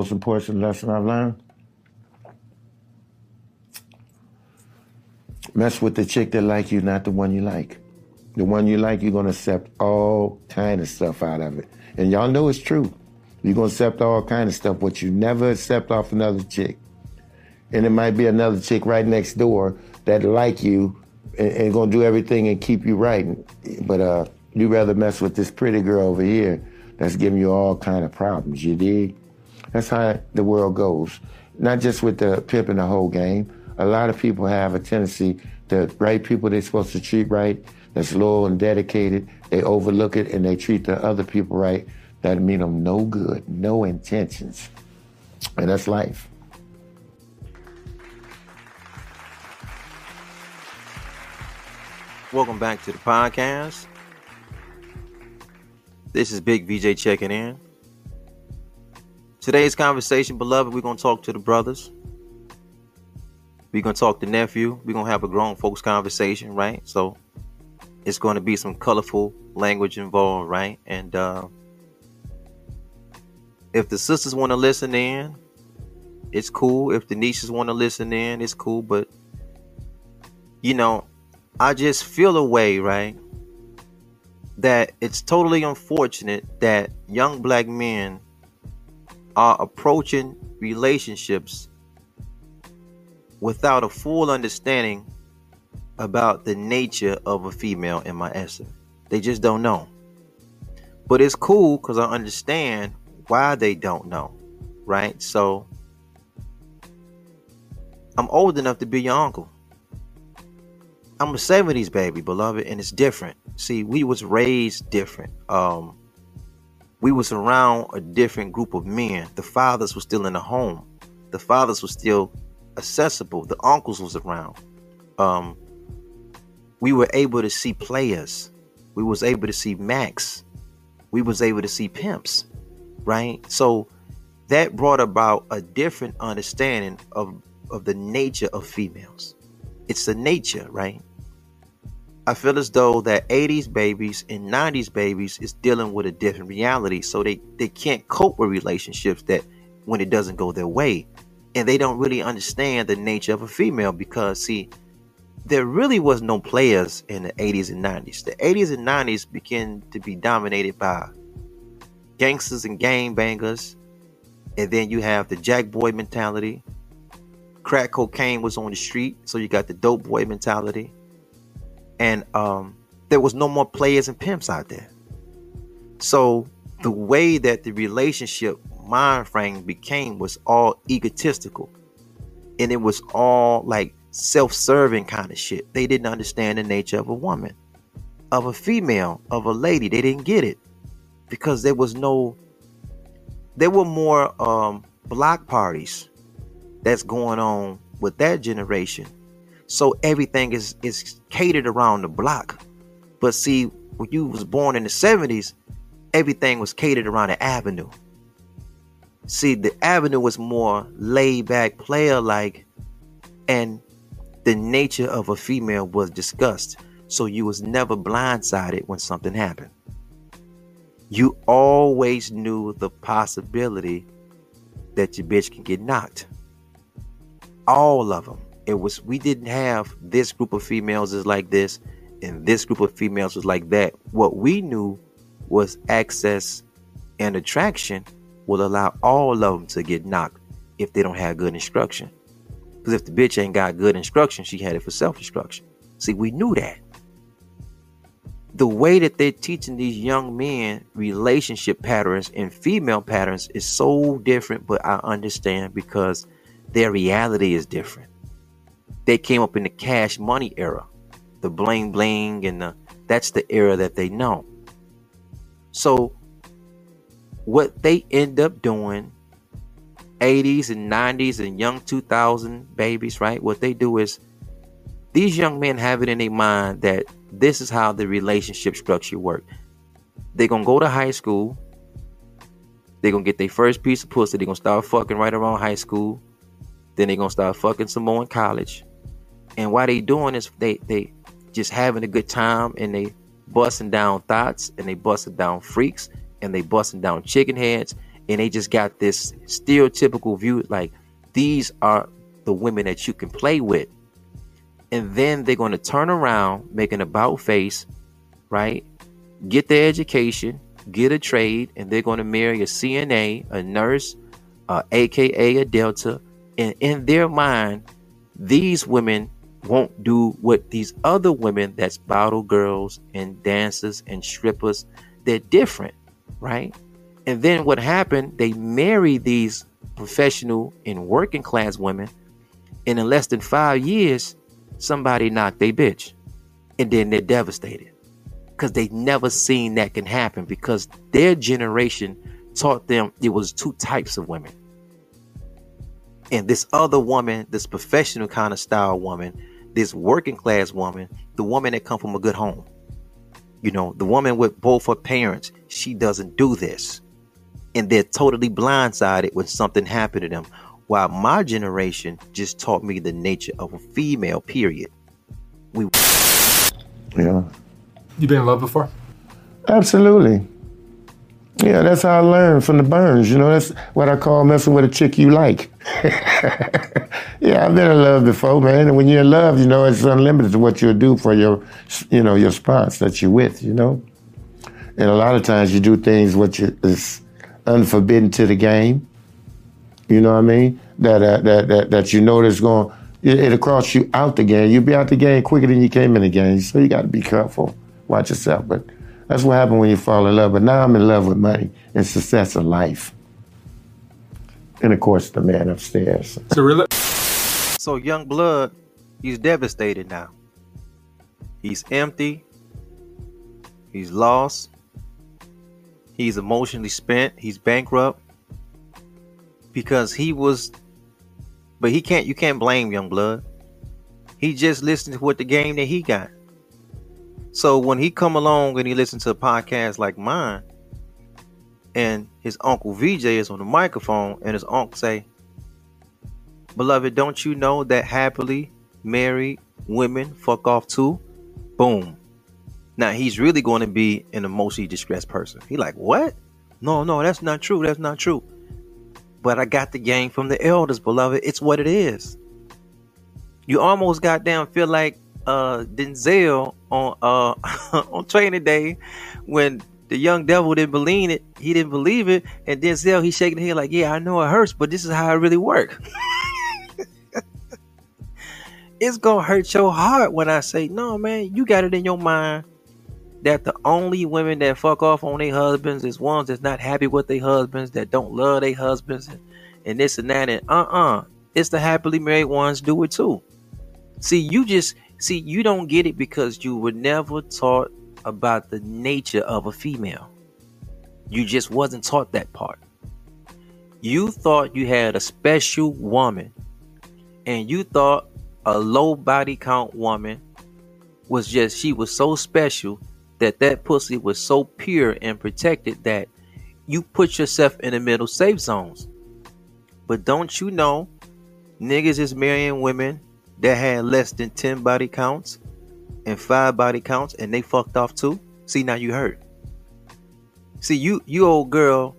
Most important lesson I've learned. Mess with the chick that like you, not the one you like. The one you like, you're gonna accept all kind of stuff out of it. And y'all know it's true. You're gonna accept all kind of stuff, but you never accept off another chick. And it might be another chick right next door that like you and, and gonna do everything and keep you right. But uh, you rather mess with this pretty girl over here that's giving you all kind of problems. You dig? That's how the world goes. Not just with the pimp and the whole game. A lot of people have a tendency the right people they're supposed to treat right, that's loyal and dedicated, they overlook it and they treat the other people right. That mean them no good, no intentions. And that's life. Welcome back to the podcast. This is Big VJ checking in. Today's conversation, beloved, we're going to talk to the brothers. We're going to talk to nephew. We're going to have a grown folks conversation, right? So it's going to be some colorful language involved, right? And uh, if the sisters want to listen in, it's cool. If the nieces want to listen in, it's cool. But, you know, I just feel a way, right? that it's totally unfortunate that young black men are approaching relationships without a full understanding about the nature of a female in my essence. They just don't know. But it's cool because I understand why they don't know, right? So I'm old enough to be your uncle. I'm a 70s baby, beloved, and it's different. See, we was raised different. Um, we was around a different group of men. The fathers were still in the home. The fathers were still accessible. The uncles was around. Um, we were able to see players. We was able to see max. We was able to see pimps, right? So that brought about a different understanding of of the nature of females. It's the nature, right? I feel as though that 80s babies and 90s babies is dealing with a different reality. So they, they can't cope with relationships that when it doesn't go their way. And they don't really understand the nature of a female because, see, there really was no players in the 80s and 90s. The 80s and 90s began to be dominated by gangsters and gang bangers. And then you have the jack boy mentality. Crack cocaine was on the street, so you got the dope boy mentality and um, there was no more players and pimps out there. So the way that the relationship mind frame became was all egotistical, and it was all like self-serving kind of shit. They didn't understand the nature of a woman, of a female, of a lady. They didn't get it because there was no. There were more um, block parties that's going on with that generation so everything is is catered around the block. But see, when you was born in the 70s, everything was catered around the avenue. See, the avenue was more laid back, player like, and the nature of a female was discussed. So you was never blindsided when something happened. You always knew the possibility that your bitch can get knocked. All of them it was we didn't have this group of females is like this and this group of females was like that. What we knew was access and attraction will allow all of them to get knocked if they don't have good instruction. Because if the bitch ain't got good instruction, she had it for self instruction. See, we knew that. The way that they're teaching these young men relationship patterns and female patterns is so different, but I understand because their reality is different they came up in the cash money era, the bling bling, and the, that's the era that they know. So, what they end up doing, 80s and 90s and young 2000 babies, right? What they do is these young men have it in their mind that this is how the relationship structure work. They're gonna go to high school. They're gonna get their first piece of pussy. They're gonna start fucking right around high school. Then they're gonna start fucking some more in college. And why they doing is they they just having a good time and they busting down thots and they busting down freaks and they busting down chicken heads and they just got this stereotypical view like these are the women that you can play with. And then they're going to turn around, make an about face, right? Get their education, get a trade, and they're going to marry a CNA, a nurse, uh, aka a Delta. And in their mind, these women won't do what these other women that's bottle girls and dancers and strippers, they're different, right? And then what happened, they marry these professional and working class women, and in less than five years, somebody knocked they bitch. And then they're devastated. Because they never seen that can happen because their generation taught them it was two types of women. And this other woman, this professional kind of style woman, this working class woman, the woman that come from a good home. You know, the woman with both her parents, she doesn't do this and they're totally blindsided when something happened to them. While my generation just taught me the nature of a female, period. We Yeah. You been in love before? Absolutely. Yeah, that's how I learned from the burns. You know, that's what I call messing with a chick you like. yeah, I've been in love before, man. And when you're in love, you know, it's unlimited to what you'll do for your, you know, your spouse that you're with. You know, and a lot of times you do things which is unforbidden to the game. You know what I mean? That uh, that that that you know that's going it, it'll cross you out the game. You'll be out the game quicker than you came in the game. So you got to be careful. Watch yourself. But that's what happened when you fall in love. But now I'm in love with money and success of life. And of course, the man upstairs. So really, So young blood, he's devastated now. He's empty. He's lost. He's emotionally spent. He's bankrupt because he was. But he can't. You can't blame young blood. He just listened to what the game that he got. So when he come along and he listen to a podcast like mine, and his uncle VJ is on the microphone, and his uncle say, "Beloved, don't you know that happily married women fuck off too?" Boom. Now he's really going to be an emotionally distressed person. He like, what? No, no, that's not true. That's not true. But I got the game from the elders, beloved. It's what it is. You almost goddamn feel like uh Denzel on uh on training day when the young devil didn't believe it. He didn't believe it, and Denzel he's shaking his head like, "Yeah, I know it hurts, but this is how it really works." it's gonna hurt your heart when I say, "No, man, you got it in your mind that the only women that fuck off on their husbands is ones that's not happy with their husbands, that don't love their husbands, and, and this and that, and uh-uh, it's the happily married ones do it too." See, you just see you don't get it because you were never taught about the nature of a female. You just wasn't taught that part. You thought you had a special woman, and you thought a low body count woman was just she was so special that that pussy was so pure and protected that you put yourself in the middle safe zones. But don't you know, niggas is marrying women that had less than 10 body counts and five body counts and they fucked off too? See, now you hurt. See, you you old girl,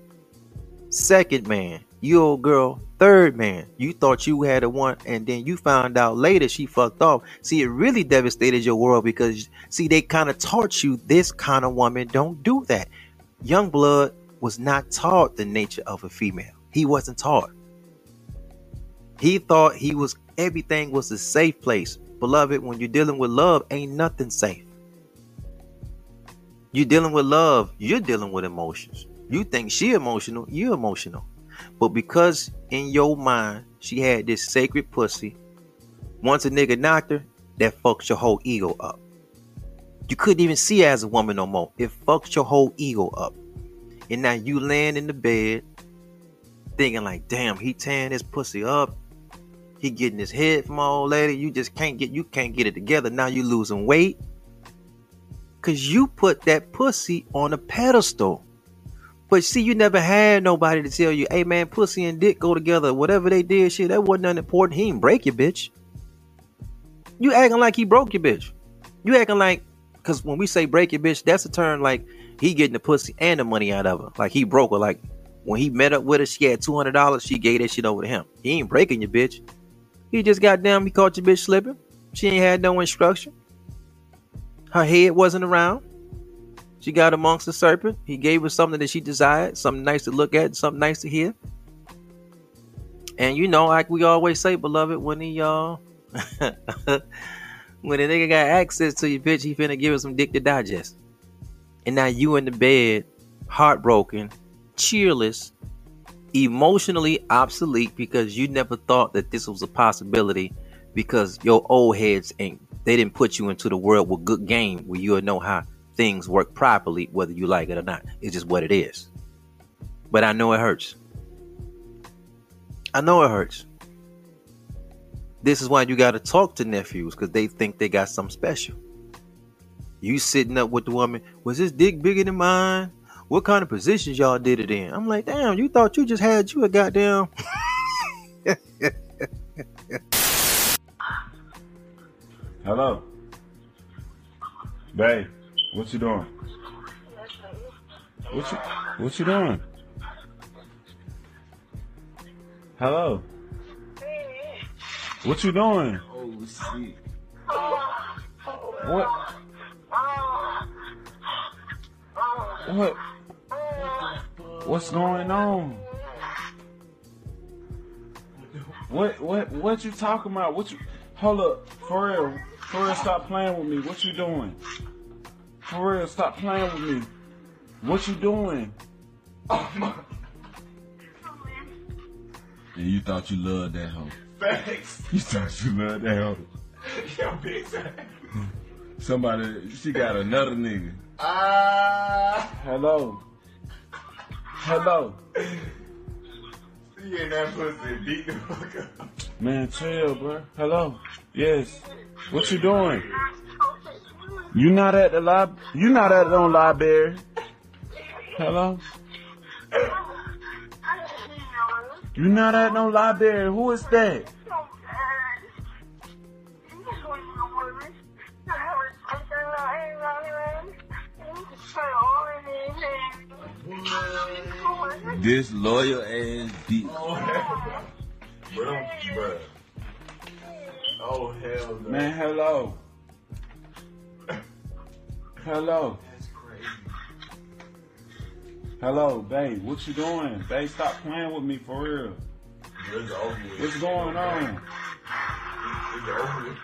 second man. You old girl, third man. You thought you had a one, and then you found out later she fucked off. See, it really devastated your world because see, they kind of taught you this kind of woman don't do that. Young blood was not taught the nature of a female. He wasn't taught. He thought he was everything was a safe place. Beloved, when you're dealing with love, ain't nothing safe. You're dealing with love, you're dealing with emotions. You think she emotional, you emotional. But because in your mind she had this sacred pussy, once a nigga knocked her, that fucks your whole ego up. You couldn't even see as a woman no more. It fucks your whole ego up. And now you laying in the bed thinking like, damn, he tearing his pussy up. He getting his head from old lady. You just can't get you can't get it together. Now you losing weight. Cause you put that pussy on a pedestal. But see, you never had nobody to tell you, hey man, pussy and dick go together. Whatever they did, shit, that wasn't nothing important. He didn't break your bitch. You acting like he broke your bitch. You acting like, cause when we say break your bitch, that's a term like he getting the pussy and the money out of her. Like he broke her. Like, When he met up with her, she had two hundred dollars. She gave that shit over to him. He ain't breaking your bitch. He just got down. He caught your bitch slipping. She ain't had no instruction. Her head wasn't around. She got amongst the serpent. He gave her something that she desired, something nice to look at, something nice to hear. And you know, like we always say, beloved, when he y'all, uh when a nigga got access to your bitch, he finna give her some dick to digest. And now you in the bed, heartbroken, cheerless, emotionally obsolete because you never thought that this was a possibility because your old heads ain't they didn't put you into the world with good game where you'll know how things work properly, whether you like it or not. It's just what it is. But I know it hurts. I know it hurts. This is why you got to talk to nephews because they think they got something special. You sitting up with the woman, was this dick bigger than mine? What kind of positions y'all did it in? I'm like, damn, you thought you just had you a goddamn. Hello. Babe, what you doing? What you what you doing? Hello. What you doing? Oh shit. What? What? What's going on? What what what you talking about? What you hold up for real? For real, stop playing with me. What you doing? For real, stop playing with me. What you doing? Oh my And you thought you loved that hoe. facts. You thought you loved that hoe. Yo, big time. Somebody, she got another nigga. Ah, Hello. Hello. you in that pussy, beat the fuck up. Man, chill, bro. Hello. Yes. What you doing? You not at the lib? You not at no library? Hello. You not at no library? Who is that? This loyal ass bitch. Oh, hell. Bro, bro. Oh, hell no. Man, hello. Hello. That's crazy. Hello, babe. What you doing? Babe, stop playing with me for real. Bro, It's over with. What's going on? It's over.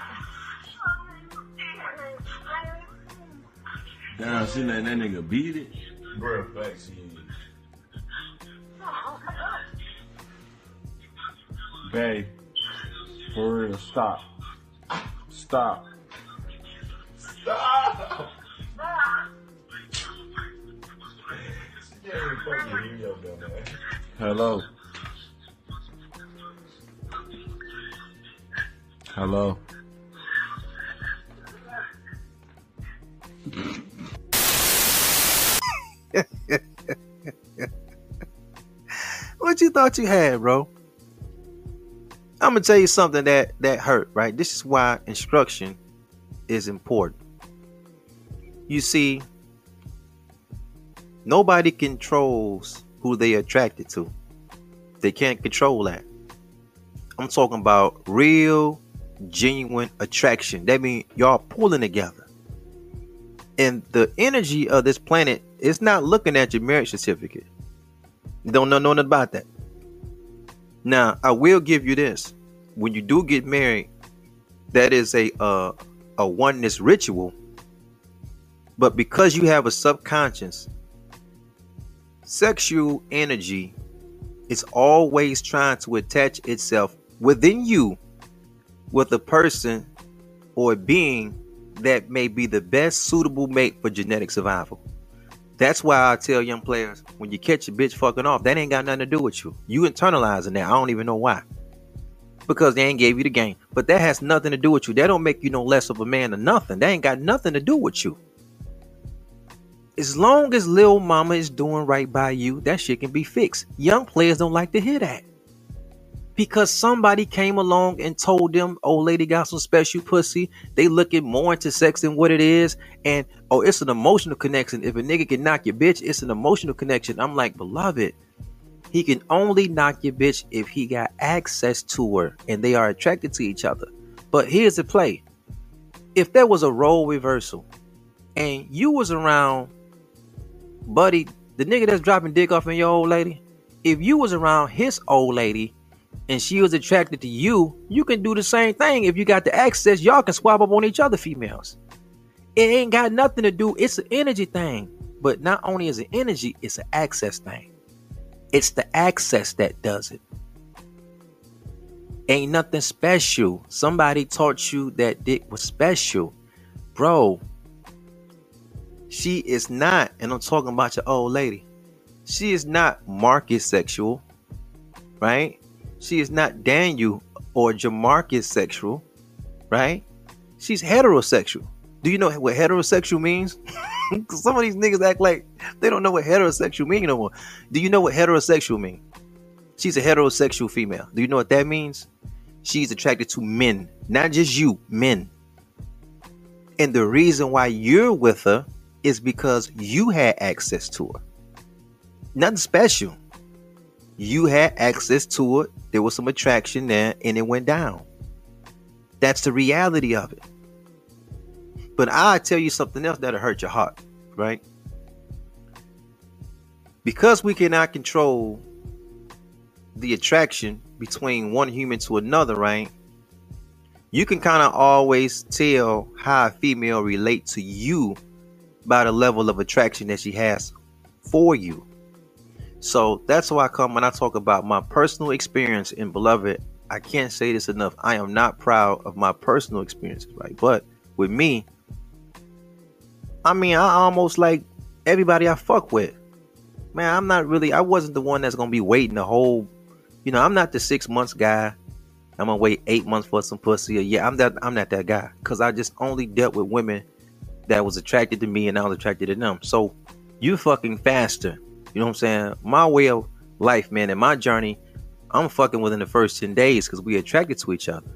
Damn, she let that nigga beat it. Bro, facts, he Babe, for real, stop. Stop. Stop! Hello. can't thought you had, bro? I'm gonna tell you something that that hurt, right? This is why instruction is important. You see, nobody controls who they attracted to. They can't control that. I'm talking about real, genuine attraction. That means y'all pulling together. And the energy of this planet is not looking at your marriage certificate. You don't know nothing about that. Now, I will give you this. When you do get married, that is a uh, a oneness ritual. But because you have a subconscious, sexual energy is always trying to attach itself within you with a person or a being that may be the best suitable mate for genetic survival. That's why I tell young players when you catch a bitch fucking off, that ain't got nothing to do with you. You internalizing that. I don't even know why. Because they ain't gave you the game. But that has nothing to do with you. That don't make you no less of a man or nothing. That ain't got nothing to do with you. As long as Lil Mama is doing right by you, that shit can be fixed. Young players don't like to hear that. Because somebody came along and told them, "Oh, lady got some special pussy. They looking more into sex than what it is. And oh, it's an emotional connection. If a nigga can knock your bitch, it's an emotional connection. I'm like, beloved, He can only knock your bitch if he got access to her and they are attracted to each other. But here's the play. If there was a role reversal and you was around buddy, the nigga that's dropping dick off in your old lady, if you was around his old lady and she was attracted to you, you can do the same thing. If you got the access, y'all can swap up on each other females. It ain't got nothing to do, it's an energy thing. But not only is it energy, it's an access thing. It's the access that does it. Ain't nothing special. Somebody taught you that dick was special. Bro, she is not, and I'm talking about your old lady. She is not Marcus sexual, right? She is not Daniel or Jamarcus sexual, right? She's heterosexual. Do you know what heterosexual means? Some of these niggas act like they don't know what heterosexual mean no more. Do you know what heterosexual mean? She's a heterosexual female. Do you know what that means? She's attracted to men, not just you, men. And the reason why you're with her is because you had access to her. Nothing special. You had access to it. There was some attraction there and it went down. That's the reality of it. But I tell you something else that'll hurt your heart, right? Because we cannot control the attraction between one human to another, right? You can kind of always tell how a female relate to you by the level of attraction that she has for you. So that's why I come when I talk about my personal experience in Beloved. I can't say this enough. I am not proud of my personal experiences, right? But with me, I mean, I almost like everybody I fuck with. Man, I'm not really, I wasn't the one that's gonna be waiting the whole, you know, I'm not the six months guy. I'm gonna wait eight months for some pussy. Yeah, I'm that, I'm not that guy. Cause I just only dealt with women that was attracted to me and I was attracted to them. So you fucking faster. You know what I'm saying? My way of life, man, and my journey, I'm fucking within the first 10 days because we attracted to each other.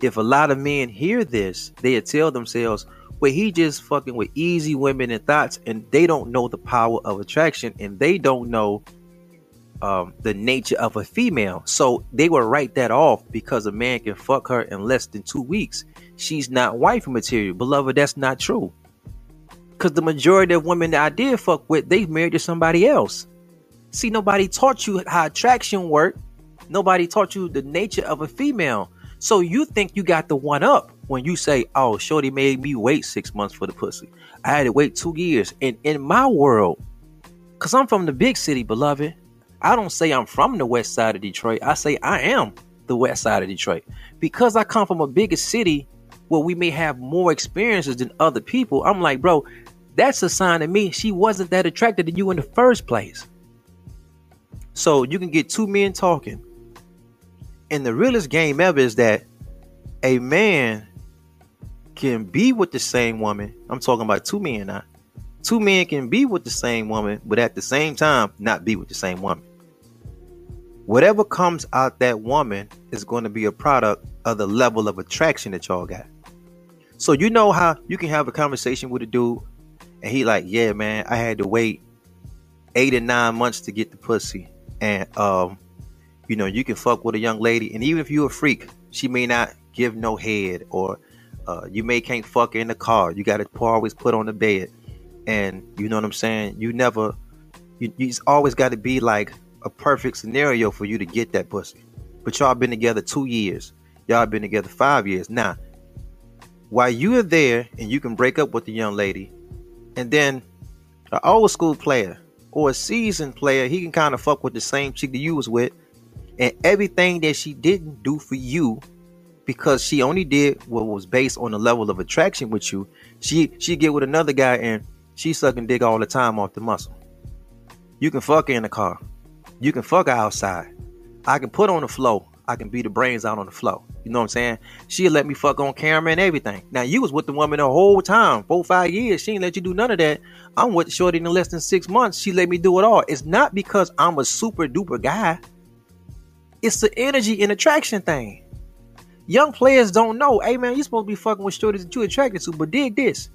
If a lot of men hear this, they tell themselves, well, he just fucking with easy women and thots, and they don't know the power of attraction and they don't know um, the nature of a female. So they will write that off because a man can fuck her in less than two weeks she's not wife material. Beloved, that's not true. Because the majority of women that I did fuck with, they married to somebody else. See, nobody taught you how attraction worked. Nobody taught you the nature of a female. So you think you got the one up when you say, oh, Shorty made me wait six months for the pussy. I had to wait two years. And in my world, because I'm from the big city, beloved, I don't say I'm from the west side of Detroit. I say I am the west side of Detroit. Because I come from a bigger city, where we may have more experiences than other people, I'm like, bro, that's a sign to me she wasn't that attracted to you in the first place. So you can get two men talking. And the realest game ever is that a man can be with the same woman. I'm talking about two men now. Two men can be with the same woman, but at the same time, not be with the same woman. Whatever comes out that woman is going to be a product of the level of attraction that y'all got. So you know how you can have a conversation with a dude and he like, yeah, man, I had to wait eight or nine months to get the pussy. And um, you know, you can fuck with a young lady, and even if you're a freak, she may not give no head, or uh, you may can't fuck her in the car. You got to always put on the bed, and you know what I'm saying. You never, you, you always got to be like a perfect scenario for you to get that pussy. But y'all been together two years. Y'all been together five years. Now, while you are there and you can break up with the young lady, and then an old school player or a seasoned player, he can kind of fuck with the same chick that you was with, and everything that she didn't do for you because she only did what was based on the level of attraction with you. She she get with another guy and she sucking dick all the time off the muscle. You can fuck her in the car. You can fuck her outside. I can put on the floor. I can beat the brains out on the floor. You know what I'm saying? She'll let me fuck on camera and everything. Now you was with the woman the whole time, four, five years. She ain't let you do none of that. I'm with Shorty in less than six months. She let me do it all. It's not because I'm a super duper guy. It's the energy and attraction thing. Young players don't know. Hey man, you supposed to be fucking with Shorty that you attracted to, but dig this.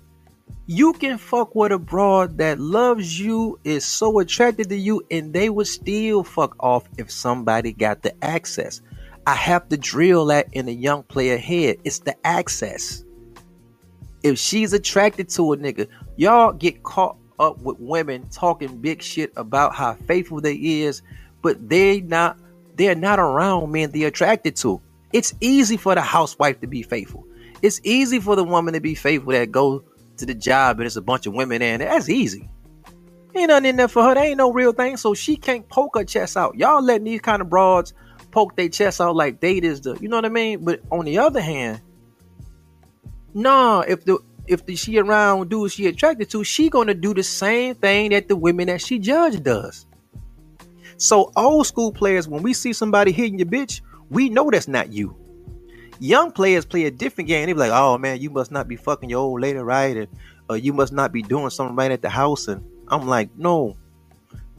You can fuck with a broad that loves you, is so attracted to you, and they would still fuck off if somebody got the access. I have to drill that in a young player head. It's the access. If she's attracted to a nigga, y'all get caught up with women talking big shit about how faithful they is, but they not they're not around men they're attracted to. It's easy for the housewife to be faithful. It's easy for the woman to be faithful that go to the job and it's a bunch of women there. That's easy. Ain't nothing in there for her. There ain't no real thing. So she can't poke her chest out. Y'all letting these kind of broads poke their chest out like date is the you know what I mean? But on the other hand, nah, if the if the, she around dudes she attracted to, she gonna do the same thing that the women that she judged does. So old school players, when we see somebody hitting your bitch, we know that's not you. Young players play a different game. They be like, "Oh man, you must not be fucking your old lady right, and or you must not be doing something right at the house." And I'm like, "No,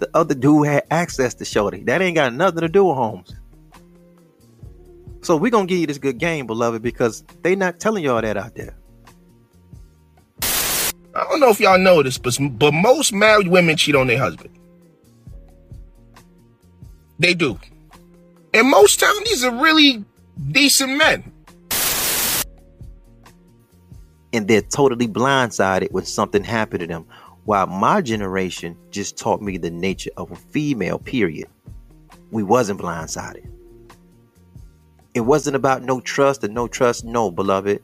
the other dude had access to Shorty. That ain't got nothing to do with Holmes." So we're gonna give you this good game, beloved, because they not telling y'all that out there. I don't know if y'all know this, but but most married women cheat on their husband. They do. And most times these are really decent men. And they're totally blindsided when something happened to them. While my generation just taught me the nature of a female, period. We wasn't blindsided. It wasn't about no trust and no trust, no, beloved.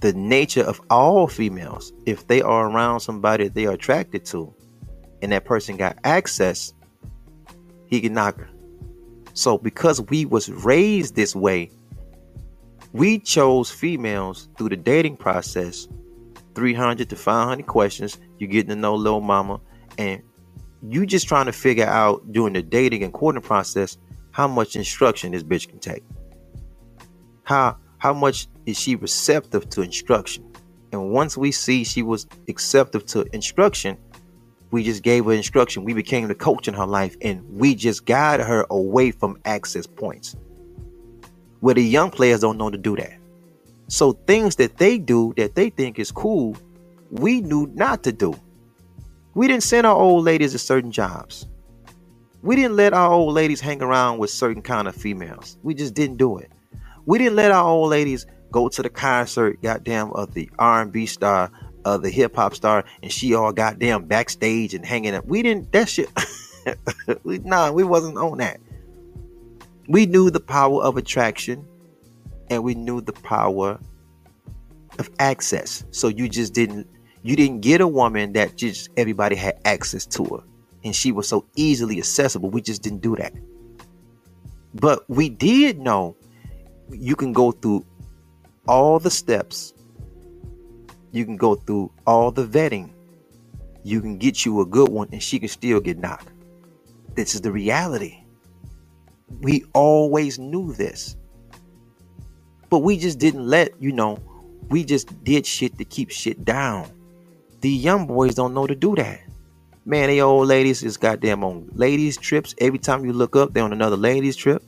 The nature of all females, if they are around somebody they are attracted to, and that person got access, he can knock her. So because we was raised this way, we chose females through the dating process. 300 to 500 questions. you're getting to know little mama, and you just trying to figure out during the dating and courting process how much instruction this bitch can take. How how much is she receptive to instruction? And once we see she was receptive to instruction, we just gave her instruction. We became the coach in her life and we just guided her away from access points. Where the young players don't know to do that. So things that they do that they think is cool, we knew not to do. We didn't send our old ladies to certain jobs. We didn't let our old ladies hang around with certain kind of females. We just didn't do it. We didn't let our old ladies go to the concert, goddamn, of the R&B star of the hip hop star, and she all goddamn backstage and hanging up. We didn't that shit. nah, we wasn't on that. We knew the power of attraction, and we knew the power of access. So you just didn't you didn't get a woman that just everybody had access to her, and she was so easily accessible. We just didn't do that. But we did know you can go through all the steps you can go through all the vetting. You can get you a good one and she can still get knocked. This is the reality. We always knew this. But we just didn't let, you know, we just did shit to keep shit down. The young boys don't know to do that. Man, they old ladies is goddamn on ladies trips. Every time you look up, they're on another ladies trip.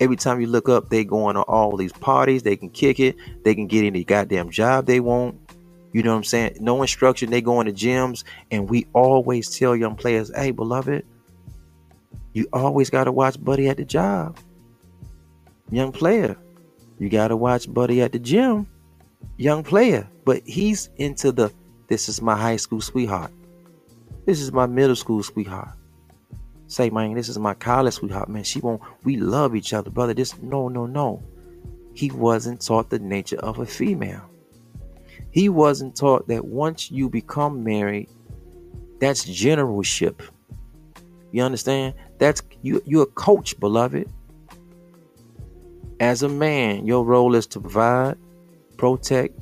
Every time you look up, they going to all these parties. They can kick it. They can get any goddamn job they want. You know what I'm saying? No instruction. They going to gyms, and we always tell young players, "Hey, beloved, you always got to watch Buddy at the job. Young player, you got to watch Buddy at the gym. Young player, but he's into the. This is my high school sweetheart. This is my middle school sweetheart. Say, man, this is my college sweetheart. Man, she won't. We love each other, brother. This no, no, no. He wasn't taught the nature of a female. He wasn't taught that once you become married, that's generalship. You understand? That's you you're a coach, beloved. As a man, your role is to provide, protect,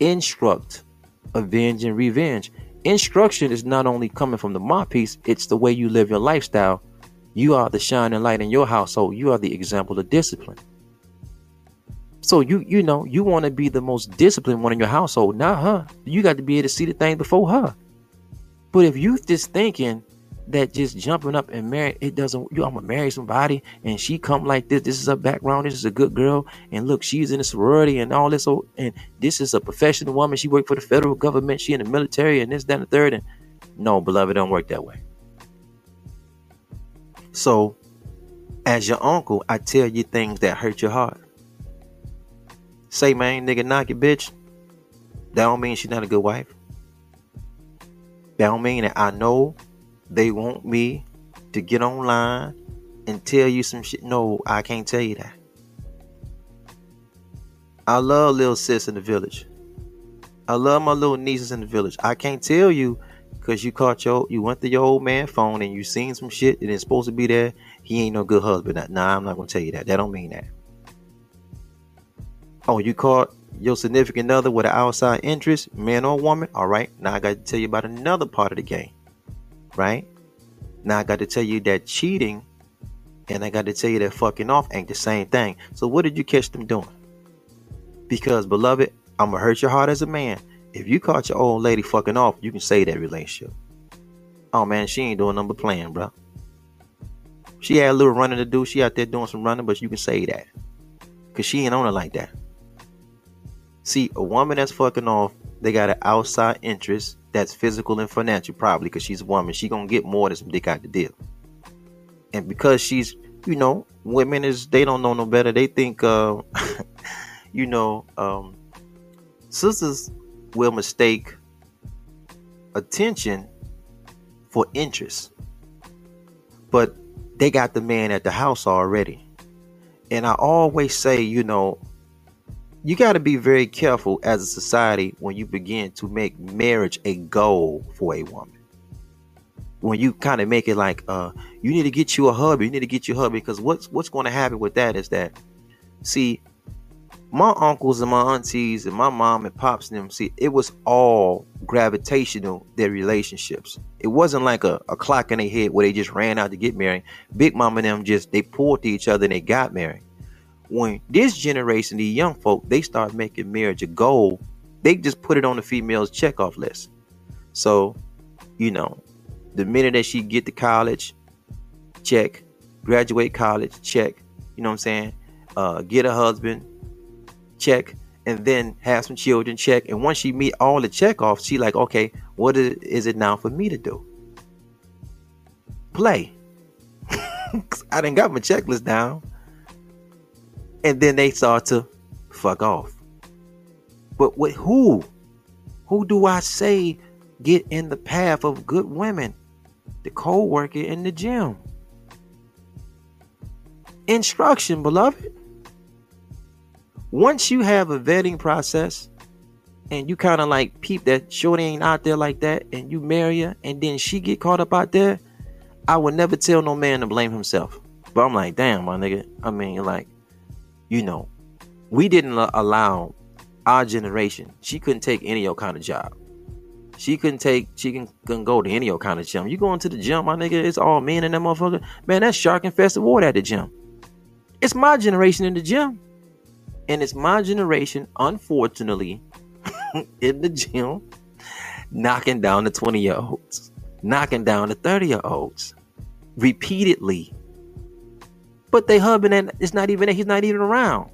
instruct, avenge, and revenge. Instruction is not only coming from the mouthpiece, it's the way you live your lifestyle. You are the shining light in your household. You are the example of discipline. So you you know you want to be the most disciplined one in your household, not her. You got to be able to see the thing before her. But if you just thinking that just jumping up and marry it doesn't you I'm gonna marry somebody and she come like this. This is her background, this is a good girl, and look, she's in a sorority and all this so and this is a professional woman. She worked for the federal government, she in the military and this, that, and the third. And no, beloved, don't work that way. So as your uncle, I tell you things that hurt your heart. Say, man, nigga, knock it, bitch. That don't mean she's not a good wife. That don't mean that I know they want me to get online and tell you some shit. No, I can't tell you that. I love little sis in the village. I love my little nieces in the village. I can't tell you because you caught your you went to your old man phone and you seen some shit and it's supposed to be there. He ain't no good husband. Nah, I'm not gonna tell you that. That don't mean that. Oh, you caught your significant other with an outside interest, man or woman. All right, now I got to tell you about another part of the game right? Now I got to tell you that cheating and I got to tell you that fucking off ain't the same thing. So what did you catch them doing? Because beloved, I'm gonna hurt your heart as a man. If you caught your old lady fucking off, you can say that relationship. Oh man, she ain't doing number playing, bro. She had a little running to do. She out there doing some running, but you can say that. Cause she ain't on it like that. See, a woman that's fucking off, they got an outside interest that's physical and financial, probably because she's a woman. She gonna get more than some dick out the deal. And because she's, you know, women is they don't know no better. They think, uh, you know, um, sisters will mistake attention for interest, but they got the man at the house already. And I always say, you know, you got to be very careful as a society when you begin to make marriage a goal for a woman. When you kind of make it like, uh, you need to get you a hubby, you need to get you a hubby, because what's what's going to happen with that is that, see, my uncles and my aunties and my mom and pops and them, see, it was all gravitational their relationships. It wasn't like a, a clock in their head where they just ran out to get married. Big mom and them just they pulled to each other and they got married when this generation, the young folk, they start making marriage a goal, they just put it on the female's checkoff list. So, you know, the minute that she get to college, check. Graduate college, check. You know what I'm saying? Uh, get a husband, check. And then have some children, check. And once she meet all the checkoffs, she like, okay, what is, is it now for me to do? Play. I didn't got my checklist down and then they start to fuck off. But with who? Who do I say get in the path of good women? The co-worker in the gym. Instruction, beloved. Once you have a vetting process and you kind of like peep that shorty ain't out there like that and you marry her and then she get caught up out there, I would never tell no man to blame himself. But I'm like, damn, my nigga. I mean, like, you know, we didn't allow our generation. She couldn't take any old kind of job. She couldn't take. She can, couldn't go to any old kind of gym. You going to the gym, my nigga? It's all men and that motherfucker. Man, that's shark infested water at the gym. It's my generation in the gym, and it's my generation, unfortunately, in the gym, knocking down the twenty year olds, knocking down the thirty year olds, repeatedly but they hubbing and it's not even he's not even around.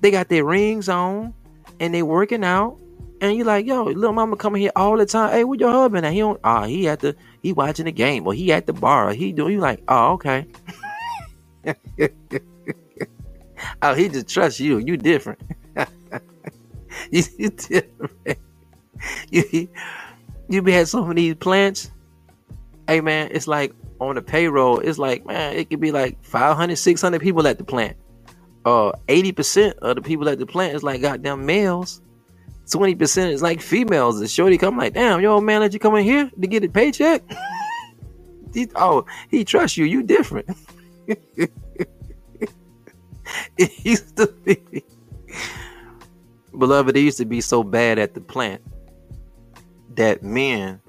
They got their rings on and they working out. And you're like, yo, little mama coming here all the time. Hey, what your husband at? He don't ah, he at the he watching the game or he at the bar. He doing you like, oh, okay. oh, he just trusts you. You different. you, you different. You you be had some of these plants. Hey man, it's like on the payroll, it's like, man, it could be like 500, 600 people at the plant. Uh, 80% of the people at the plant is like goddamn males. 20% is like females. The shorty come like, damn, yo, man, let you come in here to get a paycheck. he, oh, he trusts you. You different. it used to be. Beloved, it used to be so bad at the plant that men,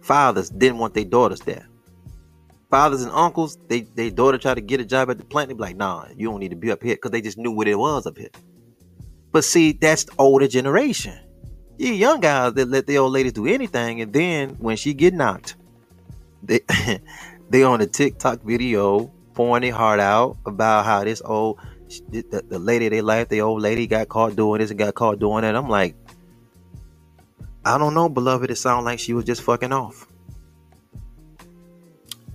fathers, didn't want their daughters there fathers and uncles, they they daughter try to get a job at the plant, they be like, nah, you don't need to be up here because they just knew what it was up here. But see, that's the older generation. You young guys that let the old ladies do anything, and then when she get knocked, they they on a TikTok video pouring their heart out about how this old the, the lady they like, the old lady got caught doing this and got caught doing that. I'm like, I don't know, beloved. It sounded like she was just fucking off.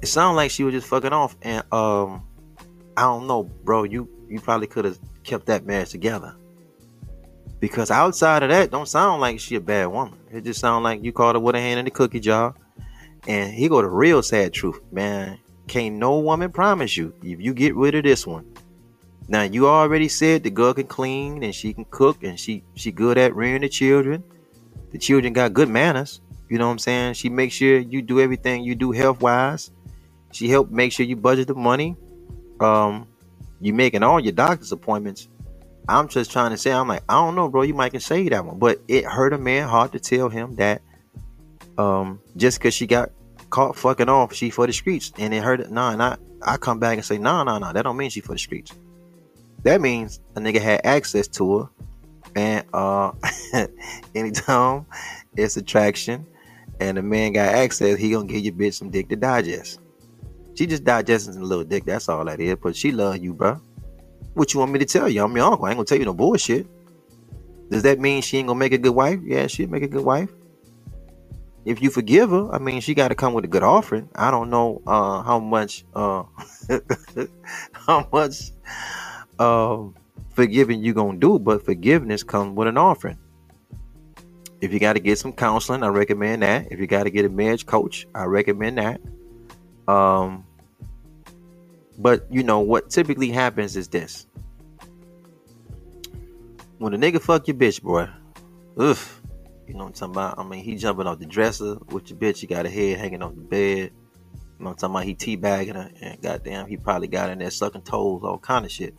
It sounded like she was just fucking off, and um, I don't know, bro. You you probably could have kept that marriage together. Because outside of that, don't sound like she a bad woman. It just sound like you caught her with a hand in the cookie jar. And he go the real sad truth, man. Can't no woman promise you if you get rid of this one. Now you already said the girl can clean and she can cook and she she good at rearing the children. The children got good manners. You know what I'm saying? She makes sure you do everything you do health wise. She help make sure you budget the money. Um, you making all your doctor's appointments. I'm just trying to say, I'm like, I don't know, bro. You might can say that one, but it hurt a man hard to tell him that um, just because she got caught fucking off, she for the streets, and it hurt. Nah, and I, I come back and say, nah, nah, nah. That don't mean she for the streets. That means a nigga had access to her, and uh, anytime it's attraction, and the man got access, he gonna give your bitch some dick to digest. She just digesting a little dick. That's all that is. But she love you, bro. What you want me to tell you? I'm your uncle. I ain't gonna tell you no bullshit. Does that mean she ain't gonna make a good wife? Yeah, she'll make a good wife. If you forgive her, I mean, she got to come with a good offering. I don't know uh, how much, uh, how much um, forgiving you gonna do, but forgiveness comes with an offering. If you got to get some counseling, I recommend that. If you got to get a marriage coach, I recommend that. Um, but you know what typically happens is this: when a nigga fuck your bitch, boy, oof, you know what I'm talking about? I mean, he jumping off the dresser with your bitch. You got a head hanging off the bed. You know what I'm talking about? He teabagging her, and goddamn, he probably got in there sucking toes, all kind of shit.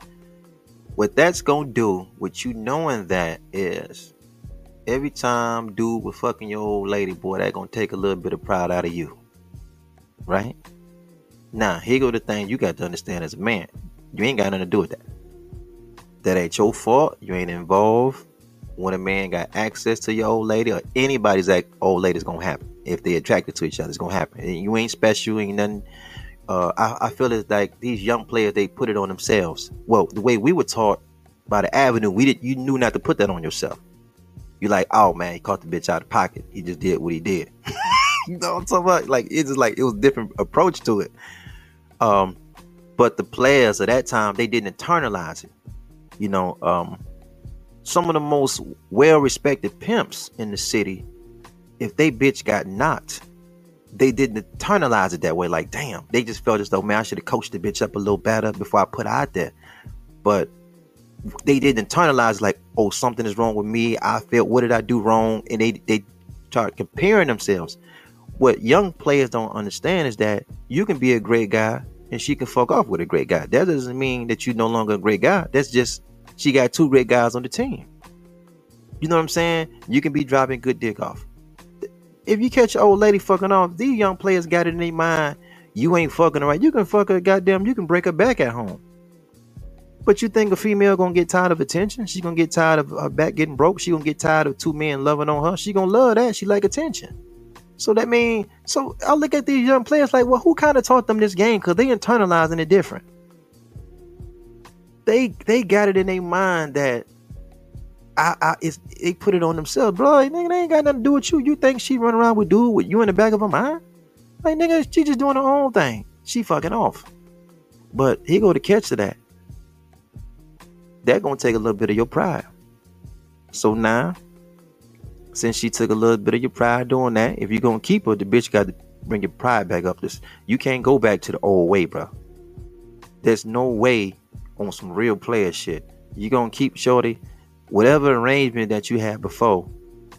What that's gonna do, with you knowing that, is every time dude was fucking your old lady, boy, that gonna take a little bit of pride out of you, right? Now, here go the thing you got to understand as a man. You ain't got nothing to do with that. That ain't your fault. You ain't involved. When a man got access to your old lady or anybody's that old lady's gonna happen. If they attracted to each other, it's gonna happen. And you ain't special, ain't nothing. Uh, I, I feel it's like these young players they put it on themselves. Well, the way we were taught by the avenue, we did you knew not to put that on yourself. You're like, oh man, he caught the bitch out of pocket. He just did what he did. you know what I'm talking about? Like it's just like it was different approach to it. Um, but the players of that time, they didn't internalize it. You know, um, some of the most well-respected pimps in the city, if they bitch got knocked, they didn't internalize it that way. Like, damn, they just felt as though, man, I should have coached the bitch up a little better before I put out there. But they didn't internalize like, oh, something is wrong with me. I felt, what did I do wrong? And they they start comparing themselves. What young players don't understand is that you can be a great guy and she can fuck off with a great guy. That doesn't mean that you're no longer a great guy. That's just she got two great guys on the team. You know what I'm saying? You can be dropping good dick off. If you catch an old lady fucking off, these young players got it in their mind. You ain't fucking right. You can fuck her goddamn. You can break her back at home. But you think a female gonna get tired of attention? She gonna get tired of her back getting broke. She gonna get tired of two men loving on her. She gonna love that. She like attention. So that mean, so I look at these young players like, well, who kind of taught them this game? Because they internalizing it different. They they got it in their mind that I, I it's they put it on themselves, bro. Like, nigga, they ain't got nothing to do with you. You think she run around with dude with you in the back of her mind? Like nigga, she just doing her own thing. She fucking off. But he go to catch to that. That gonna take a little bit of your pride. So now since she took a little bit of your pride doing that, if you're gonna keep her, the bitch got to bring your pride back up. This you can't go back to the old way, bro. There's no way on some real player shit. You gonna keep Shorty, whatever arrangement that you had before.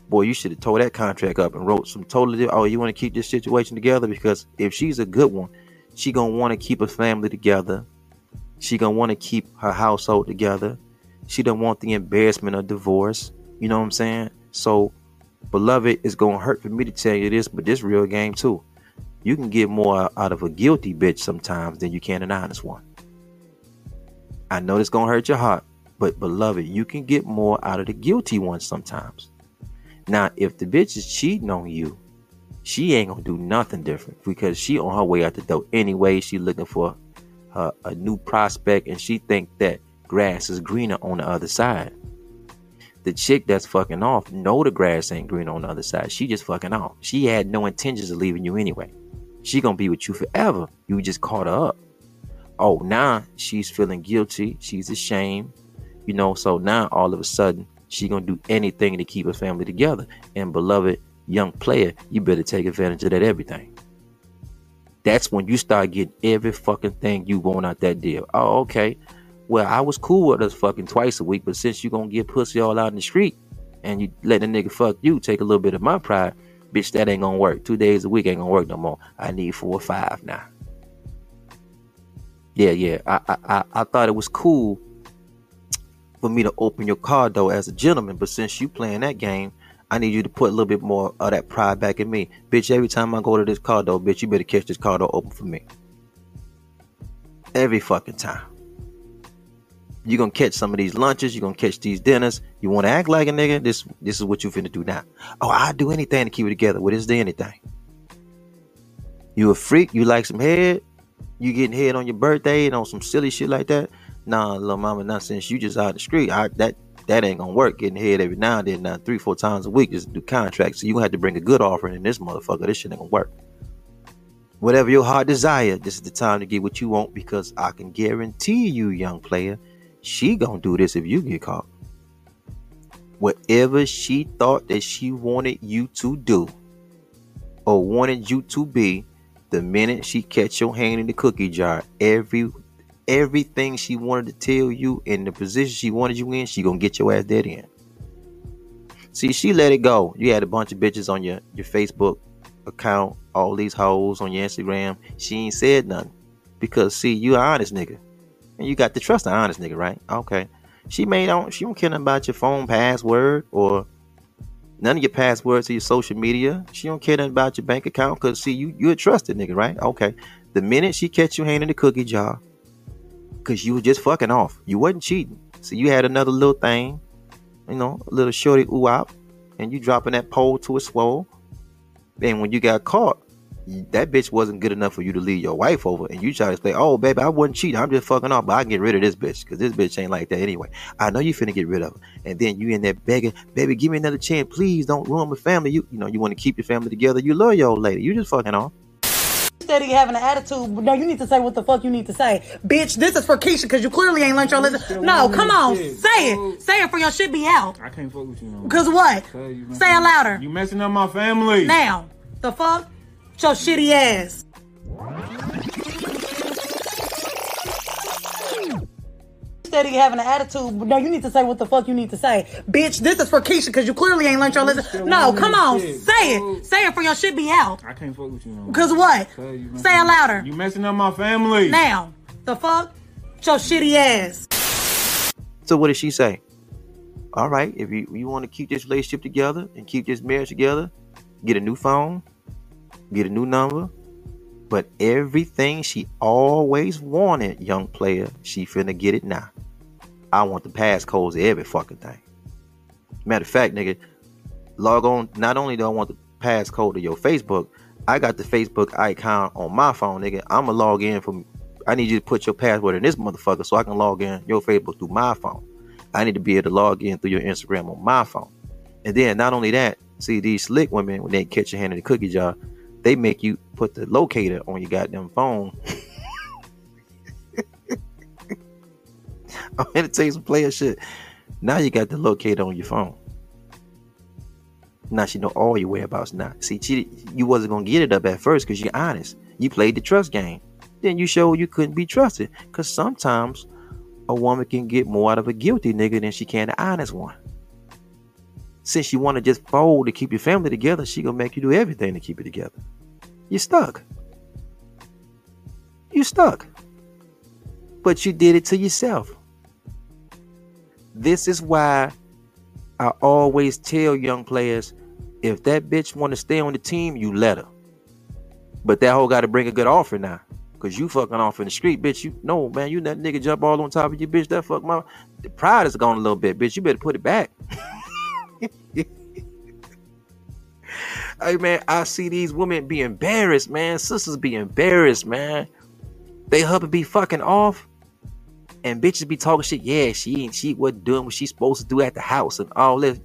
Boy, you should have tore that contract up and wrote some totally. Oh, you want to keep this situation together because if she's a good one, she gonna want to keep a family together. She gonna want to keep her household together. She don't want the embarrassment of divorce. You know what I'm saying? So Beloved, it's gonna hurt for me to tell you this, but this real game too. You can get more out of a guilty bitch sometimes than you can an honest one. I know this gonna hurt your heart, but beloved, you can get more out of the guilty one sometimes. Now, if the bitch is cheating on you she ain't gonna do nothing different because she on her way out the door anyway. She looking for her, a new prospect, and she think that grass is greener on the other side. The chick that's fucking off know the grass ain't green on the other side. She just fucking off. She had no intentions of leaving you anyway. She gonna be with you forever. You just caught her up. Oh, now she's feeling guilty. She's ashamed. You know, so now all of a sudden she gonna do anything to keep her family together. And beloved young player, you better take advantage of that everything. That's when you start getting every fucking thing you want out that deal. Oh, okay. Well, I was cool with us fucking twice a week, but since you gonna get pussy all out in the street and you let the nigga fuck you, take a little bit of my pride, bitch, that ain't gonna work. Two days a week ain't gonna work no more. I need four or five now. Yeah, yeah. I I I, I thought it was cool for me to open your car door as a gentleman, but since you playing that game, I need you to put a little bit more of that pride back in me. Bitch, every time I go to this car door, bitch, you better catch this car door open for me. Every fucking time. You're gonna catch some of these lunches, you're gonna catch these dinners. You wanna act like a nigga, this this is what you finna do now. Oh, I'd do anything to keep it together. What is there anything? You a freak, you like some head, you getting head on your birthday and on some silly shit like that. Nah, little mama, not since you just out the street. I that that ain't gonna work. Getting head every now and then, now three, four times a week, just do contracts. So you gonna have to bring a good offering in this motherfucker. This shit ain't gonna work. Whatever your heart desire, this is the time to get what you want because I can guarantee you, young player, she gonna do this if you get caught. Whatever she thought that she wanted you to do or wanted you to be, the minute she catch your hand in the cookie jar, every everything she wanted to tell you in the position she wanted you in, she gonna get your ass dead in. See, she let it go. You had a bunch of bitches on your your Facebook account, all these hoes on your Instagram. She ain't said nothing because see, you honest nigga. And you got to trust an honest nigga, right? Okay. She may don't she don't care nothing about your phone password or none of your passwords to your social media. She don't care nothing about your bank account because see you you a trusted nigga, right? Okay. The minute she catch you hand in the cookie jar, cause you was just fucking off. You wasn't cheating. So you had another little thing, you know, a little shorty ooh out, and you dropping that pole to a swole. And when you got caught, that bitch wasn't good enough for you to leave your wife over, and you try to say, "Oh, baby, I wasn't cheating. I'm just fucking off, but I can get rid of this bitch because this bitch ain't like that anyway." I know you finna get rid of her, and then you in there begging, "Baby, give me another chance, please. Don't ruin my family." You, you know, you want to keep your family together. You love your old lady. You just fucking off. Steady having an attitude. No, you need to say what the fuck you need to say, bitch. This is for Keisha because you clearly ain't learned your lesson. No, come on, say it, say it for your shit be out. I can't fuck with you no. Cause what? Cause you messing- Say it louder. You messing up my family. Now, the fuck? Your shitty ass. Steady having an attitude. No, you need to say what the fuck you need to say, bitch. This is for Keisha because you clearly ain't learned your lesson. No, come on, Shit, say bro. it, say it for your shit be out. I can't fuck with you no more. Cause what? Cause you Say it louder. You messing up my family. Now, the fuck? Your shitty ass. So what did she say? All right, if you, you want to keep this relationship together and keep this marriage together, get a new phone, get a new number. But everything she always wanted, young player, she finna get it now. I want the passcodes to every fucking thing. Matter of fact, nigga, log on. Not only do I want the passcode to your Facebook, I got the Facebook icon on my phone, nigga. I'ma log in from. I need you to put your password in this motherfucker so I can log in your Facebook through my phone. I need to be able to log in through your Instagram on my phone. And then not only that, see these slick women when they catch your hand in the cookie jar, they make you put the locator on your goddamn phone. I'm gonna tell you some player shit. Now you got the locator on your phone. Now she know all your whereabouts now. See, she, you wasn't gonna get it up at first because you're honest. You played the trust game. Then you showed you couldn't be trusted. Cause sometimes a woman can get more out of a guilty nigga than she can an honest one. Since you want to just fold to keep your family together, she gonna make you do everything to keep it together. You stuck. You stuck. But you did it to yourself. This is why I always tell young players, if that bitch want to stay on the team, you let her. But that whole got to bring a good offer now. Cause you fucking off in the street, bitch. You no man, you that nigga jump all on top of you, bitch. That fuck my the pride is gone a little bit, bitch. You better put it back. Hey man, I see these women be embarrassed, man. Sisters be embarrassed, man. They husband be fucking off, and bitches be talking shit. Yeah, she ain't she wasn't doing what she's supposed to do at the house and all this.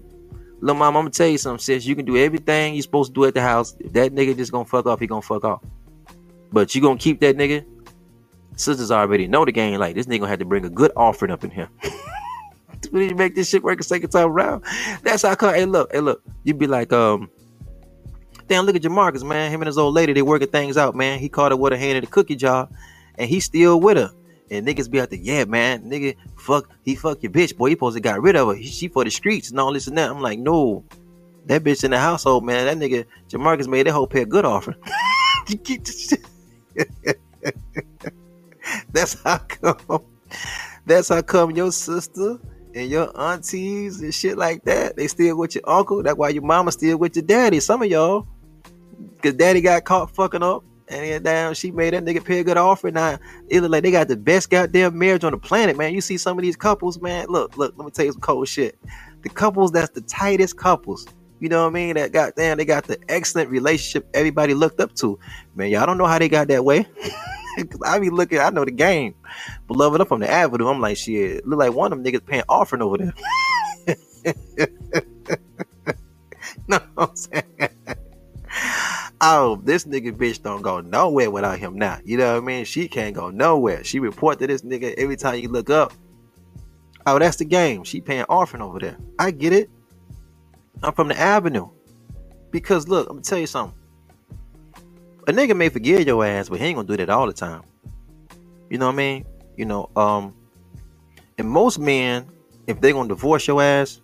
Little mom, I'm gonna tell you something, sis. You can do everything you're supposed to do at the house. If that nigga just gonna fuck off, he gonna fuck off. But you gonna keep that nigga. Sisters already know the game. Like this nigga gonna have to bring a good offering up in here. when to make this shit work a second time around, that's how come. Hey, look, hey, look. You'd be like, um, damn, look at Jamarcus, man. Him and his old lady, they working things out, man. He caught her with a hand in the cookie jar, and he still with her. And niggas be out there, yeah, man, nigga, fuck, he fuck your bitch, boy. He supposed to got rid of her. He, she for the streets and all this and that. I'm like, no, that bitch in the household, man. That nigga Jamarcus made that whole pair good offer. That's how come. That's how come your sister and your aunties and shit like that, they still with your uncle. That's why your mama still with your daddy. Some of y'all, because daddy got caught fucking up. And then damn, she made that nigga pay a good offer. Now it look like they got the best goddamn marriage on the planet, man. You see some of these couples, man. Look, look, let me tell you some cold shit. The couples that's the tightest couples. You know what I mean? That goddamn, they got the excellent relationship everybody looked up to. Man, y'all don't know how they got that way. Cause I be looking, I know the game. Beloved up on the avenue. I'm like, shit, look like one of them niggas paying offering over there. no, I'm saying. Oh, this nigga bitch don't go nowhere without him now. You know what I mean? She can't go nowhere. She report to this nigga every time you look up. Oh, that's the game. She paying offering over there. I get it. I'm from the avenue. Because look, I'm gonna tell you something. A nigga may forgive your ass, but he ain't gonna do that all the time. You know what I mean? You know, um, and most men, if they gonna divorce your ass,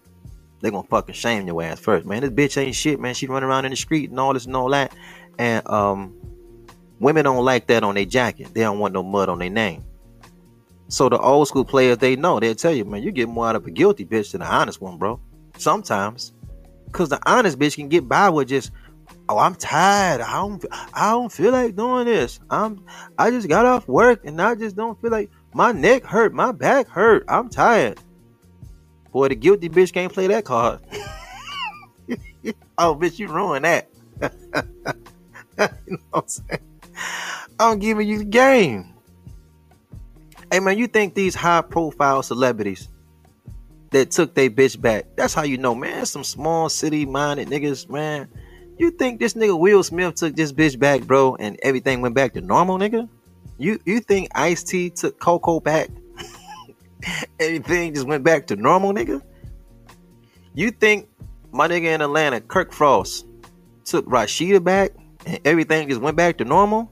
they gonna fucking shame your ass first, man. This bitch ain't shit, man. She running around in the street and all this and all that. And um, women don't like that on their jacket. They don't want no mud on their name. So the old school players, they know. They'll tell you, man, you get more out of a guilty bitch than an honest one, bro. Sometimes, cause the honest bitch can get by with just, oh, I'm tired. I don't, I don't feel like doing this. I'm, I just got off work and I just don't feel like my neck hurt, my back hurt. I'm tired. Boy, the guilty bitch can't play that card. oh, bitch, you ruined that. you know what I'm saying? I'm giving you the game. Hey man, you think these high profile celebrities that took their bitch back, that's how you know, man, some small city minded niggas, man. You think this nigga Will Smith took this bitch back, bro, and everything went back to normal, nigga? You you think Ice T took Coco back everything just went back to normal, nigga? You think my nigga in Atlanta, Kirk Frost, took Rasheeda back and everything just went back to normal?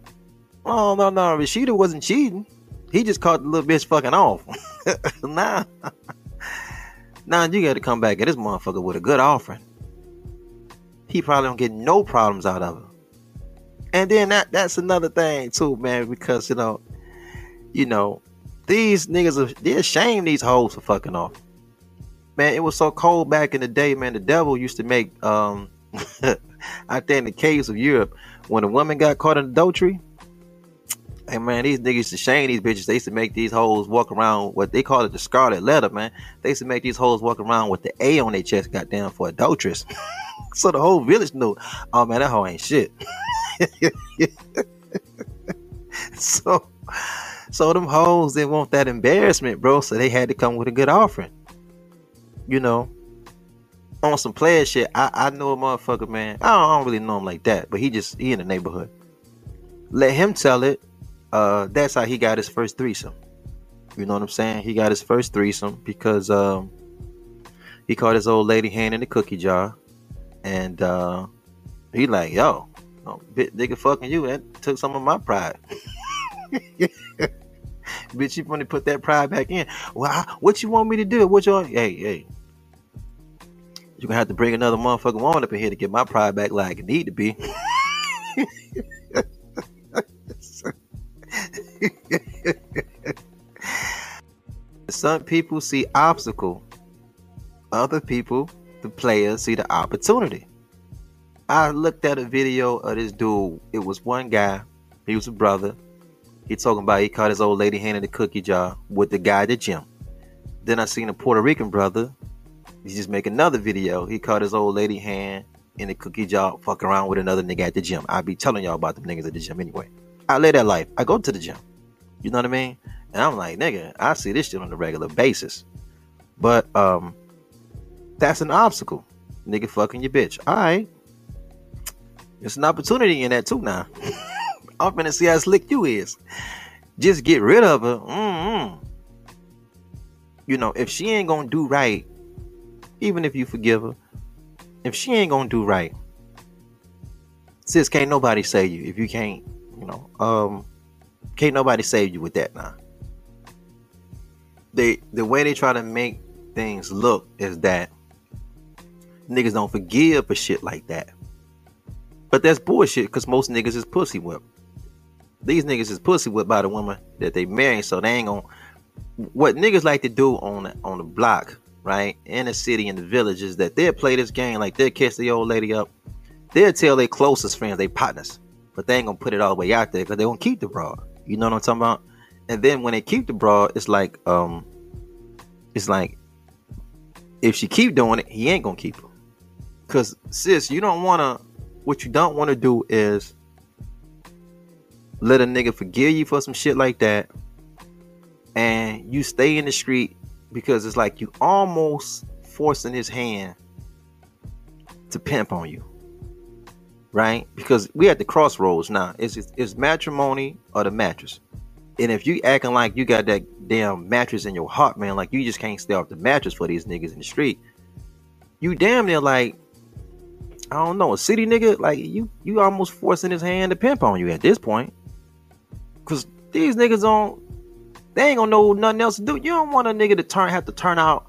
Oh no, no, Rasheeda wasn't cheating. He just caught the little bitch fucking off. nah. Nah, you gotta come back at this motherfucker with a good offering. He probably don't get no problems out of him. And then that that's another thing too, man, because you know, you know, these niggas are they ashamed these hoes for fucking off. Man, it was so cold back in the day, man. The devil used to make um out there in the caves of Europe when a woman got caught in adultery. Hey man, these niggas to shame these bitches. They used to make these hoes walk around what they call it the scarlet letter, man. They used to make these hoes walk around with the A on their chest, goddamn, for adulteress. so the whole village knew, oh man, that hoe ain't shit. so so them hoes didn't want that embarrassment, bro. So they had to come with a good offering. You know, on some player shit. I, I know a motherfucker, man. I don't, I don't really know him like that, but he just he in the neighborhood. Let him tell it. Uh, that's how he got his first threesome. You know what I'm saying? He got his first threesome because um, he caught his old lady hand in the cookie jar, and uh, he like, yo, oh, bit nigga fucking you. That took some of my pride. Bitch, you want to put that pride back in. Well, I, what you want me to do? What you? Hey, hey. You're gonna have to bring another motherfucking woman up in here to get my pride back like it need to be. Some people see obstacle. Other people, the players, see the opportunity. I looked at a video of this dude. It was one guy. He was a brother. He talking about he caught his old lady hand in the cookie jar with the guy at the gym. Then I seen a Puerto Rican brother. He just make another video. He caught his old lady hand in the cookie jar, fuck around with another nigga at the gym. I be telling y'all about them niggas at the gym anyway. I live that life. I go to the gym. You know what I mean? And I'm like, nigga, I see this shit on a regular basis. But um, that's an obstacle. Nigga fucking your bitch. All right. There's an opportunity in that too now. I'm finna see how slick you is. Just get rid of her. Mm-hmm. You know, if she ain't gonna do right, even if you forgive her, if she ain't gonna do right, sis, can't nobody save you if you can't, you know, um, can't nobody save you with that now. They the way they try to make things look is that niggas don't forgive for shit like that. But that's bullshit because most niggas is pussy whipped. These niggas is pussy whipped by the woman that they marry, so they ain't gonna. What niggas like to do on the, on the block, right, in the city, in the villages, that they'll play this game like they'll catch the old lady up. They'll tell their closest friends, they partners, but they ain't gonna put it all the way out there because they gonna keep the broad. You know what I'm talking about? And then when they keep the broad, it's like um, it's like if she keep doing it, he ain't gonna keep her. Cause sis, you don't wanna. What you don't want to do is let a nigga forgive you for some shit like that, and you stay in the street because it's like you almost forcing his hand to pimp on you, right? Because we at the crossroads now. It's it's matrimony or the mattress. And if you acting like you got that damn mattress in your heart, man, like you just can't stay off the mattress for these niggas in the street, you damn near like I don't know, a city nigga, like you you almost forcing his hand to pimp on you at this point. Cause these niggas don't they ain't gonna know nothing else to do. You don't want a nigga to turn have to turn out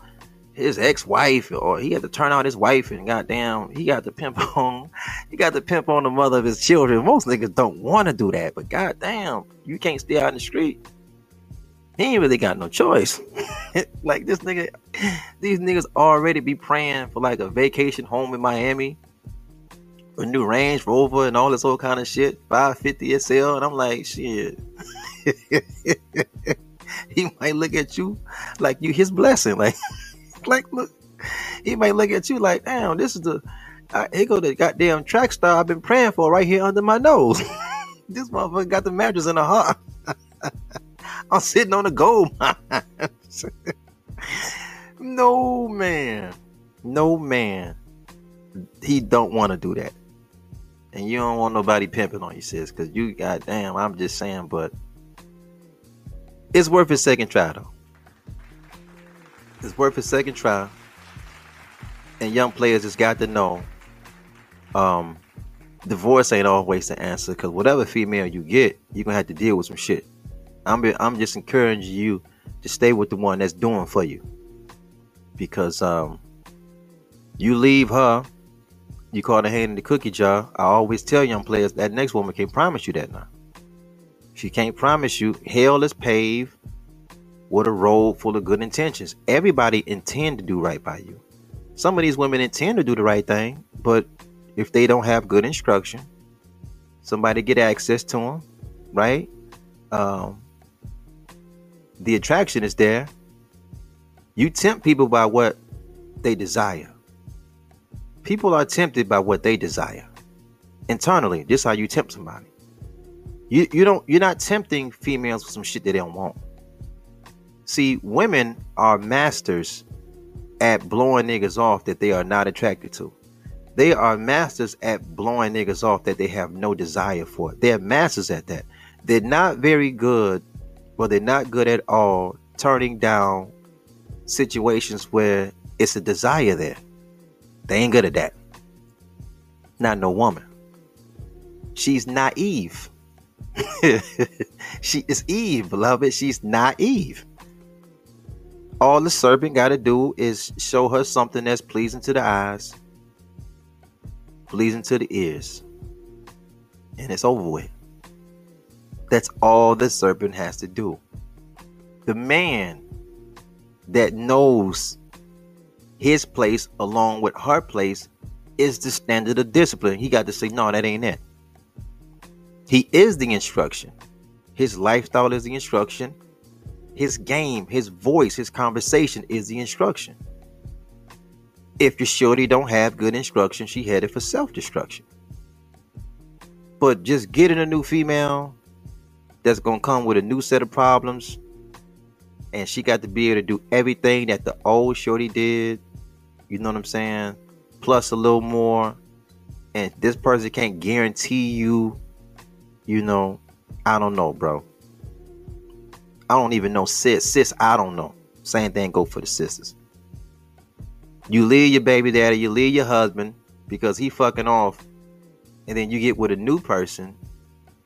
his ex-wife or he had to turn out his wife and goddamn he got to pimp on he got to pimp on the mother of his children. Most niggas don't want to do that, but goddamn, you can't stay out in the street. He ain't really got no choice. like this nigga, these niggas already be praying for like a vacation home in Miami a new Range Rover and all this whole kind of shit, 550 SL, and I'm like, shit. he might look at you like you his blessing, like, like look, he might look at you like, damn, this is the, uh, here go the goddamn track star I've been praying for right here under my nose. this motherfucker got the mattress in the heart. I'm sitting on the gold no man, no man, he don't want to do that and you don't want nobody pimping on you, sis, because you goddamn, I'm just saying, but it's worth a second try though. It's worth a second try. And young players just got to know um divorce ain't always the answer because whatever female you get, you're gonna have to deal with some shit. I'm be, I'm just encouraging you to stay with the one that's doing for you. Because um you leave her you caught a hand in the cookie jar. I always tell young players that next woman can't promise you that now. She can't promise you hell is paved with a road full of good intentions. Everybody intend to do right by you. Some of these women intend to do the right thing, but if they don't have good instruction, somebody get access to them, right? Um, the attraction is there. You tempt people by what they desire people are tempted by what they desire internally. This is how you tempt somebody. You you don't you're not tempting females with some shit that they don't want. See, women are masters at blowing niggas off that they are not attracted to. They are masters at blowing niggas off that they have no desire for. They're masters at that. They're not very good, but they're not good at all turning down situations where it's a desire there. They ain't good at that. Not no woman. She's naive. she is Eve, beloved. She's naive. All the serpent got to do is show her something that's pleasing to the eyes, pleasing to the ears, and it's over with. That's all the serpent has to do. The man that knows his place along with her place is the standard of discipline. He got to say, no, that ain't it. He is the instruction. His lifestyle is the instruction. His game, his voice, his conversation is the instruction. If your shorty don't have good instruction, she headed for self-destruction. But just getting a new female that's gonna come with a new set of problems, and she got to be able to do everything that the old shorty did. You know what I'm saying? Plus a little more. And this person can't guarantee you, you know, I don't know, bro. I don't even know sis. Sis, I don't know. Same thing go for the sisters. You leave your baby daddy, you leave your husband because he fucking off, and then you get with a new person.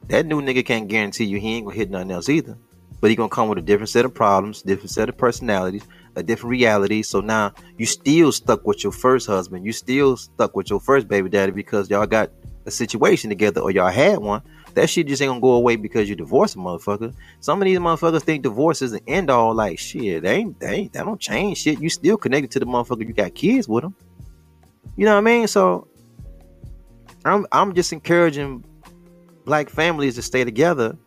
That new nigga can't guarantee you he ain't gonna hit nothing else either. But he gonna come with a different set of problems, different set of personalities, a different reality. So now you still stuck with your first husband. You still stuck with your first baby daddy because y'all got a situation together or y'all had one. That shit just ain't gonna go away because you divorced a motherfucker. Some of these motherfuckers think divorce is the end all. Like shit, they ain't, they ain't, that don't change shit. You still connected to the motherfucker. You got kids with them. You know what I mean? So I'm, I'm just encouraging black families to stay together,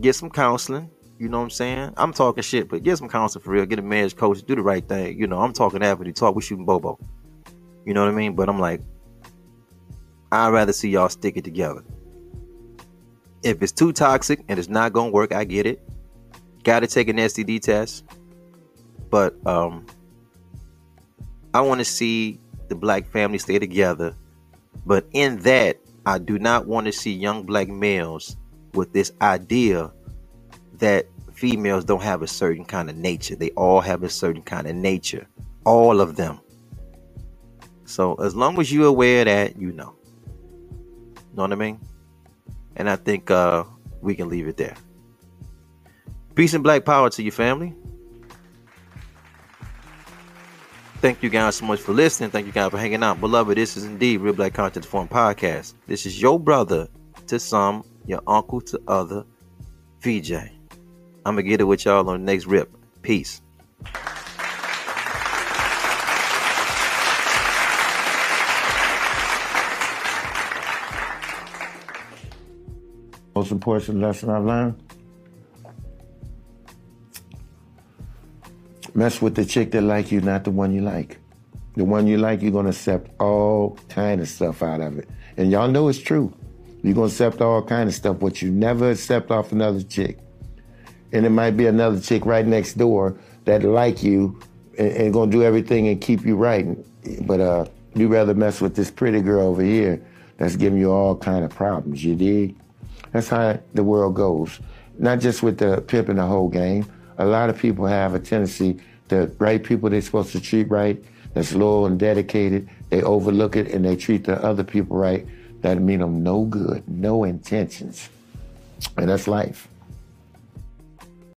get some counseling. You know what I'm saying? I'm talking shit, but get some counseling for real. Get a marriage coach, do the right thing. You know, I'm talking after the talk. We shooting Bobo. You know what I mean? But I'm like, I'd rather see y'all stick it together. If it's too toxic and it's not gonna work, I get it. Got to take an STD test, but um, I want to see the black family stay together. But in that, I do not want to see young black males with this idea that females don't have a certain kind of nature. They all have a certain kind of nature. All of them. So as long as you're aware of that, you know. Know what I mean? And I think uh, we can leave it there. Peace and black power to your family. Thank you guys so much for listening. Thank you guys for hanging out. Beloved, this is indeed Real Black Content Forum Podcast. This is your brother to some, your uncle to other, VJ. I'm going to get it with y'all on the next rip. Peace. Most important lesson I've learned. Mess with the chick that like you, not the one you like. The one you like, you're gonna accept all kind of stuff out of it. And y'all know it's true. You're gonna accept all kind of stuff, what you never accept off another chick. And it might be another chick right next door that like you and, and gonna do everything and keep you right. But uh, you rather mess with this pretty girl over here that's giving you all kind of problems. You dig? That's how the world goes. Not just with the pimp and the whole game. A lot of people have a tendency the right people they're supposed to treat right, that's loyal and dedicated, they overlook it and they treat the other people right. That mean them no good, no intentions. And that's life.